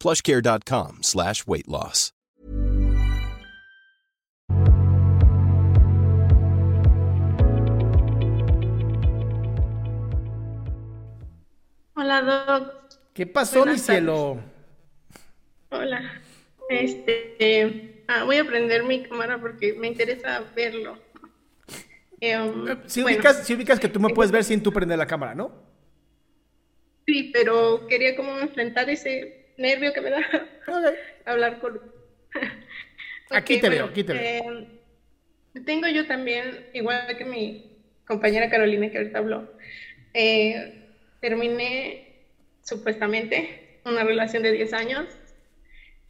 plushcare.com slash weight loss. Hola, Doc. ¿Qué pasó, mi cielo? Hola. Este, ah, voy a prender mi cámara porque me interesa verlo. Eh, um, si, ubicas, si ubicas que tú me puedes ver sin tú prender la cámara, ¿no? Sí, pero quería como enfrentar ese nervio que me da hablar con... aquí te veo, aquí te veo. Eh, tengo yo también, igual que mi compañera Carolina que ahorita habló, eh, terminé supuestamente una relación de 10 años.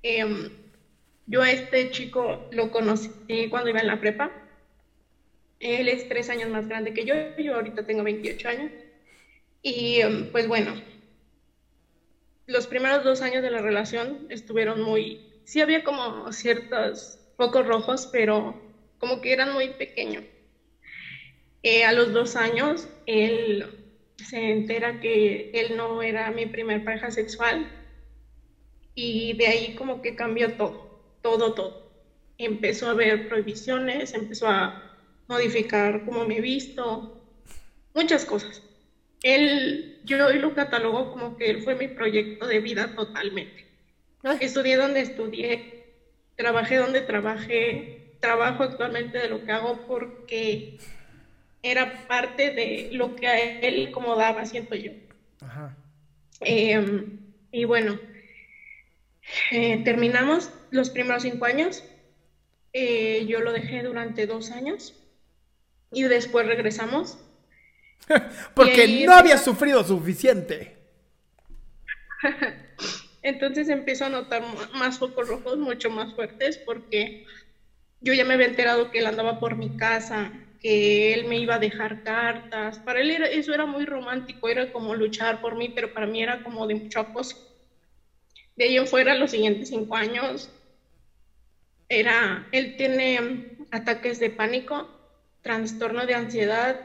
Em, yo a este chico lo conocí cuando iba en la prepa. Él es tres años más grande que yo, yo ahorita tengo 28 años. Y em, pues bueno, los primeros dos años de la relación estuvieron muy, sí había como ciertos focos rojos, pero como que eran muy pequeños. Eh, a los dos años, él se entera que él no era mi primer pareja sexual y de ahí como que cambió todo, todo, todo. Empezó a haber prohibiciones, empezó a modificar cómo me visto, muchas cosas. Él, yo hoy lo catalogo como que él fue mi proyecto de vida totalmente. Estudié donde estudié, trabajé donde trabajé, trabajo actualmente de lo que hago porque era parte de lo que a él como daba, siento yo. Em, y bueno, eh, terminamos los primeros cinco años. Eh, yo lo dejé durante dos años y después regresamos. Porque no había sufrido suficiente. Entonces empiezo a notar más focos rojos mucho más fuertes porque yo ya me había enterado que él andaba por mi casa, que él me iba a dejar cartas. Para él eso era muy romántico, era como luchar por mí, pero para mí era como de mucho acoso. De ahí en fuera, los siguientes cinco años, era, él tiene ataques de pánico, trastorno de ansiedad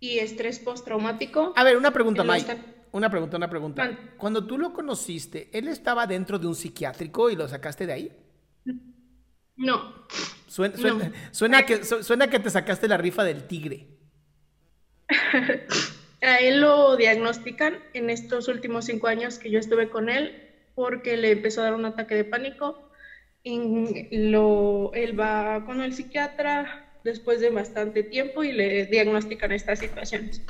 y estrés postraumático. A ver, una pregunta, Mike. Una pregunta, una pregunta. Cuando tú lo conociste, ¿él estaba dentro de un psiquiátrico y lo sacaste de ahí? No. Suena, que, suena que te sacaste la rifa del tigre. A él lo diagnostican en estos últimos cinco años que yo estuve con él porque le empezó a dar un ataque de pánico. Y lo, él va con el psiquiatra después de bastante tiempo y le diagnostican estas situaciones.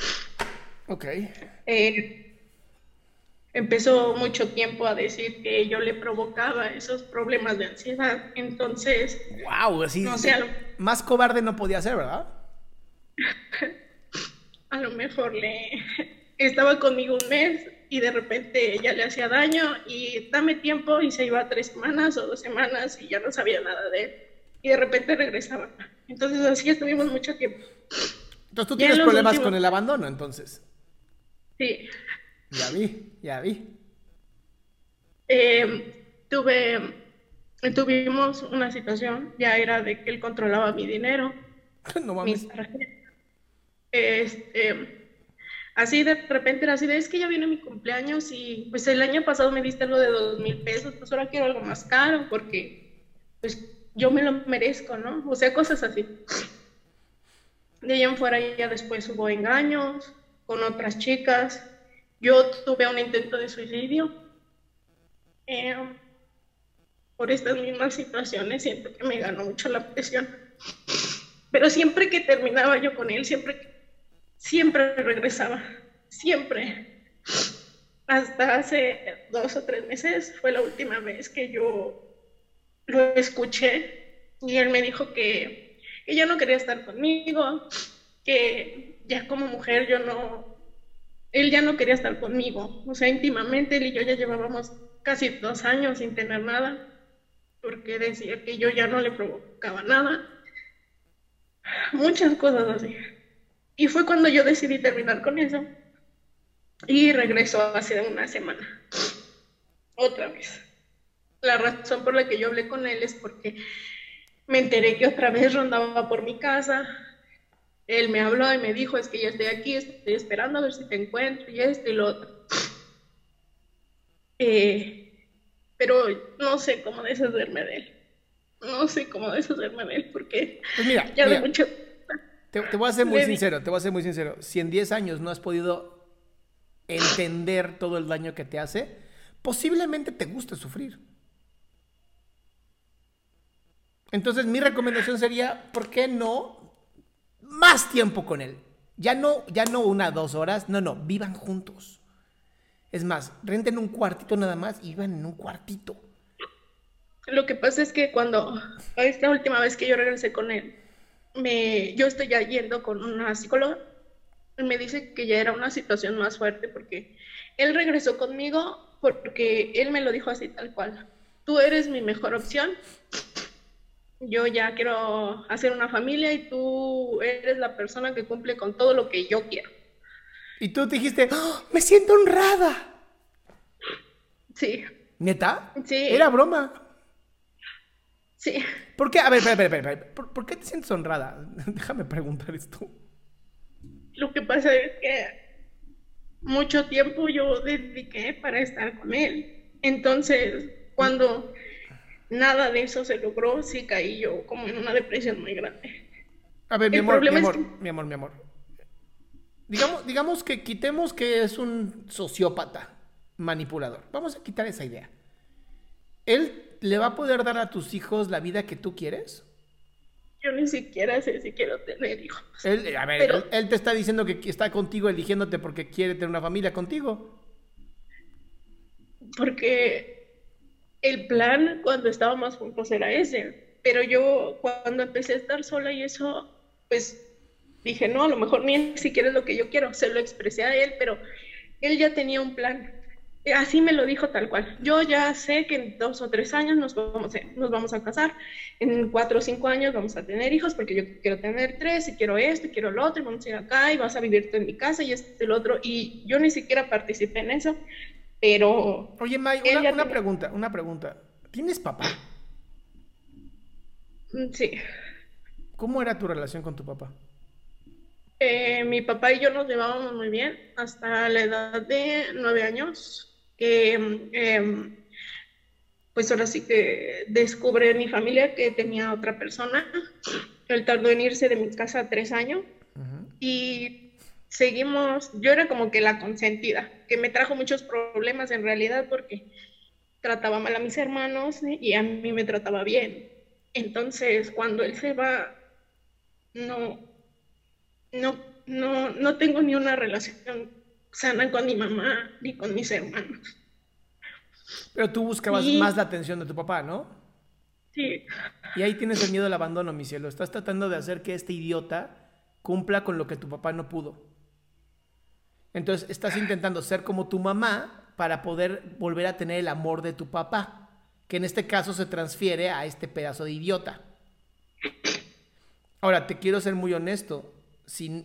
Ok. Eh, empezó mucho tiempo a decir que yo le provocaba esos problemas de ansiedad. Entonces, wow, así no más cobarde no podía ser, ¿verdad? a lo mejor le estaba conmigo un mes y de repente ya le hacía daño y dame tiempo y se iba tres semanas o dos semanas y ya no sabía nada de él y de repente regresaba. Entonces así estuvimos mucho tiempo. Entonces tú tienes problemas con el abandono, entonces. Sí. Ya vi, ya vi. Eh, tuve, tuvimos una situación, ya era de que él controlaba mi dinero, no mames. este, así de repente era así de, es que ya viene mi cumpleaños y pues el año pasado me diste algo de dos mil pesos, pues ahora quiero algo más caro porque pues yo me lo merezco, ¿no? O sea, cosas así. De ahí en fuera ya después hubo engaños con otras chicas. Yo tuve un intento de suicidio. Eh, por estas mismas situaciones siento que me ganó mucho la presión. Pero siempre que terminaba yo con él, siempre, siempre regresaba, siempre. Hasta hace dos o tres meses fue la última vez que yo lo escuché y él me dijo que, que ya no quería estar conmigo, que ya como mujer yo no, él ya no quería estar conmigo, o sea, íntimamente él y yo ya llevábamos casi dos años sin tener nada, porque decía que yo ya no le provocaba nada, muchas cosas así. Y fue cuando yo decidí terminar con eso y regresó hace una semana, otra vez. La razón por la que yo hablé con él es porque me enteré que otra vez rondaba por mi casa. Él me habló y me dijo, es que ya estoy aquí, estoy esperando a ver si te encuentro y esto y lo otro. Eh, pero no sé cómo deshacerme de él. No sé cómo deshacerme de él porque pues mira, ya de mucho... Te, te, voy a ser muy sincero, te voy a ser muy sincero. Si en 10 años no has podido entender todo el daño que te hace, posiblemente te guste sufrir. Entonces mi recomendación sería, ¿por qué no más tiempo con él? Ya no, ya no una, dos horas, no, no, vivan juntos. Es más, renten un cuartito nada más y vivan en un cuartito. Lo que pasa es que cuando, esta última vez que yo regresé con él, me, yo estoy ya yendo con una psicóloga, me dice que ya era una situación más fuerte porque él regresó conmigo porque él me lo dijo así tal cual. Tú eres mi mejor opción yo ya quiero hacer una familia y tú eres la persona que cumple con todo lo que yo quiero. Y tú te dijiste, ¡Oh, me siento honrada. Sí. ¿Neta? Sí. Era broma. Sí. ¿Por qué? A ver, espera, espera, espera. ¿Por, ¿Por, qué te sientes honrada? Déjame preguntar esto. Lo que pasa es que mucho tiempo yo dediqué para estar con él. Entonces, cuando nada de eso se logró, sí caí yo como en una depresión muy grande. A ver, mi amor, mi amor, mi amor, mi amor. Digamos, digamos que quitemos que es un sociópata, manipulador. Vamos a quitar esa idea. ¿Él le va a poder dar a tus hijos la vida que tú quieres? Yo ni siquiera sé si quiero tener hijos. Él, a ver, él te está diciendo que está contigo eligiéndote porque quiere tener una familia contigo. Porque el plan cuando estábamos juntos era ese, pero yo cuando empecé a estar sola y eso, pues dije, no, a lo mejor ni siquiera es lo que yo quiero, se lo expresé a él, pero él ya tenía un plan. Así me lo dijo tal cual. Yo ya sé que en dos o tres años nos vamos a, nos vamos a casar, en cuatro o cinco años vamos a tener hijos, porque yo quiero tener tres, y quiero esto, y quiero lo otro, y vamos a ir acá, y vas a vivir tú en mi casa, y esto y lo otro. Y yo ni siquiera participé en eso. Pero. Oye, May, una, pregunta, una pregunta. ¿Tienes papá? Mm, sí. ¿Cómo era tu relación con tu papá? Eh, mi papá y yo nos llevábamos muy bien hasta la edad de nueve años, que em, pues ahora sí que descubre mi familia que tenía otra persona. Él tardó en irse de mi casa tres años y seguimos, yo era como que la consentida, que me trajo muchos problemas en realidad porque trataba mal a mis hermanos y a mí me trataba bien. Entonces, cuando él se va, no, no, no, no tengo ni una relación sana con mi mamá ni con mis hermanos. Pero tú buscabas más la atención de tu papá, ¿no? Sí. Y ahí tienes el miedo al abandono, mi cielo. Estás tratando de hacer que este idiota cumpla con lo que tu papá no pudo. Entonces estás intentando ser como tu mamá para poder volver a tener el amor de tu papá, que en este caso se transfiere a este pedazo de idiota. Ahora, te quiero ser muy honesto. Si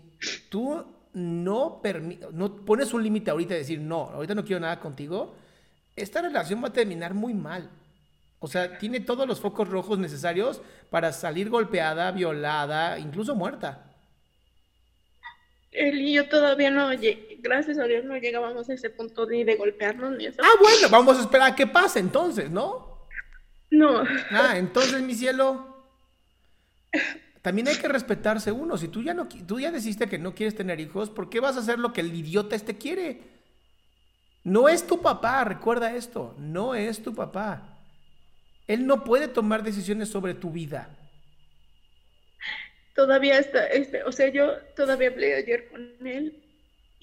tú no, pones un límite ahorita y decir, no, ahorita no quiero nada contigo, esta relación va a terminar muy mal. O sea, tiene todos los focos rojos necesarios para salir golpeada, violada, incluso muerta. él y yo todavía no, gracias a Dios no llegábamos a ese punto ni de golpearnos ni eso. Ah, bueno, vamos a esperar a que pase entonces, ¿no? No. Ah, entonces, mi cielo, también hay que respetarse uno. Si tú ya no, tú ya decidiste que no quieres tener hijos, ¿por qué vas a hacer lo que el idiota este quiere? No es tu papá, recuerda esto, no es tu papá. Él no puede tomar decisiones sobre tu vida todavía está, este, o sea, yo todavía hablé ayer con él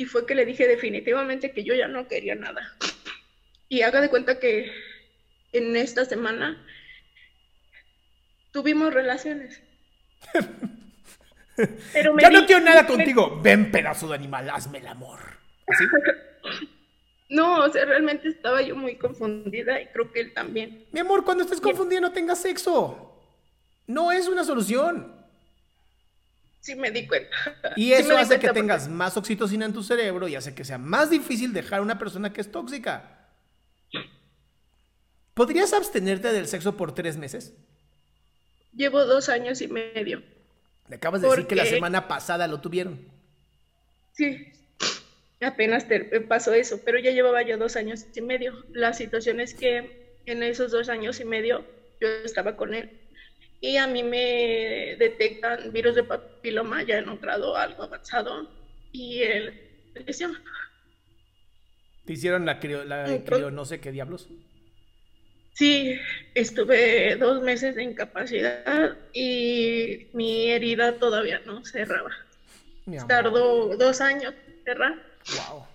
y fue que le dije definitivamente que yo ya no quería nada. Y haga de cuenta que en esta semana tuvimos relaciones. Pero ya no quiero nada contigo. Ven, pedazo de animal, hazme el amor. No, o sea, realmente estaba yo muy confundida y creo que él también. Mi amor, cuando estés confundida no tengas sexo. No es una solución sí me di cuenta. Y eso hace que tengas más oxitocina en tu cerebro y hace que sea más difícil dejar a una persona que es tóxica. ¿Podrías abstenerte del sexo por tres meses? Llevo dos años y medio. Le acabas de decir que la semana pasada lo tuvieron. Sí, apenas te pasó eso, pero ya llevaba yo dos años y medio. La situación es que en esos dos años y medio yo estaba con él y a mí me detectan virus de papiloma ya en un grado algo avanzado y el ¿Te hicieron la, crio, la crio, no sé qué diablos? Sí, estuve dos meses de incapacidad y mi herida todavía no cerraba. Tardó dos años cerrar. Wow.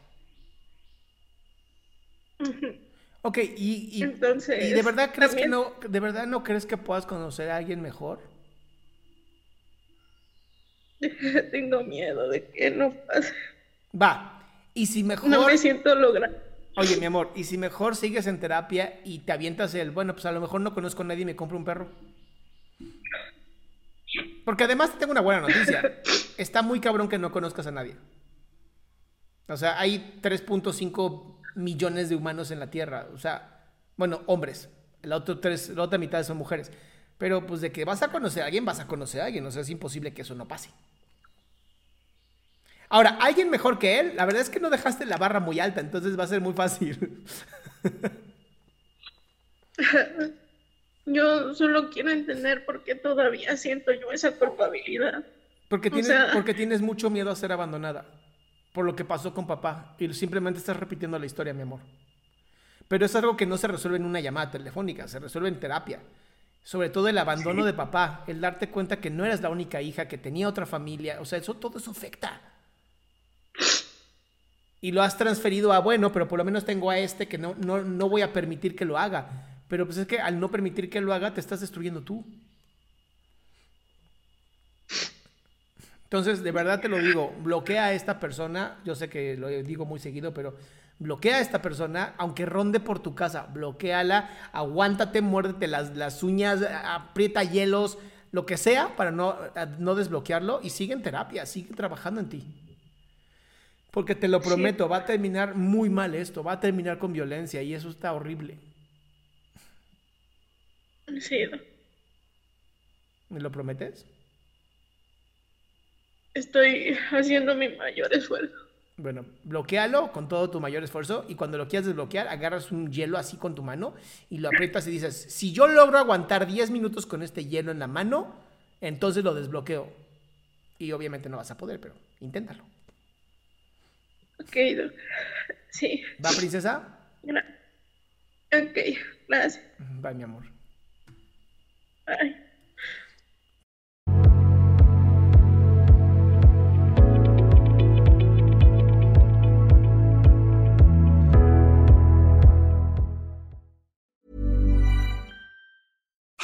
Ok, y, Entonces, de verdad crees que no, de verdad no crees que puedas conocer a alguien mejor? Tengo miedo de que no pase. Va, y si mejor. No me siento lograr. Oye, mi amor, y si mejor sigues en terapia y te avientas el, bueno, pues a lo mejor no conozco a nadie y me compro un perro. Porque además te tengo una buena noticia. Está muy cabrón que no conozcas a nadie. O sea, hay 3.5 millones de humanos en la Tierra. O sea, bueno, hombres. La, otro tres, la otra mitad son mujeres. Pero pues de que vas a conocer a alguien, vas a conocer a alguien. O sea, es imposible que eso no pase. Ahora, alguien mejor que él, la verdad es que no dejaste la barra muy alta, entonces va a ser muy fácil. Yo solo quiero entender por qué todavía siento yo esa culpabilidad. Porque tienes, porque tienes mucho miedo a ser abandonada por lo que pasó con papá y simplemente estás repitiendo la historia, mi amor. Pero es algo que no se resuelve en una llamada telefónica, se resuelve en terapia. Sobre todo el abandono de papá, el darte cuenta que no eras la única hija, que tenía otra familia, o sea, eso todo eso afecta. Y lo has transferido a, bueno, pero por lo menos tengo a este que no, no, no voy a permitir que lo haga. Pero pues es que al no permitir que lo haga, te estás destruyendo tú. Entonces, de verdad te lo digo, bloquea a esta persona, yo sé que lo digo muy seguido, pero bloquea a esta persona, aunque ronde por tu casa, bloqueala, aguántate, muérdete las, las uñas, aprieta hielos, lo que sea para no, no desbloquearlo y sigue en terapia, sigue trabajando en ti. Porque te lo prometo, va a terminar muy mal esto, va a terminar con violencia y eso está horrible. Sí. ¿Me lo prometes? Estoy haciendo mi mayor esfuerzo. Bueno, bloquealo con todo tu mayor esfuerzo y cuando lo quieras desbloquear, agarras un hielo así con tu mano y lo aprietas y dices, si yo logro aguantar 10 minutos con este hielo en la mano, entonces lo desbloqueo. Y obviamente no vas a poder, pero inténtalo. Ok, sí. ¿Va, princesa? ok, gracias. Bye, mi amor. Bye.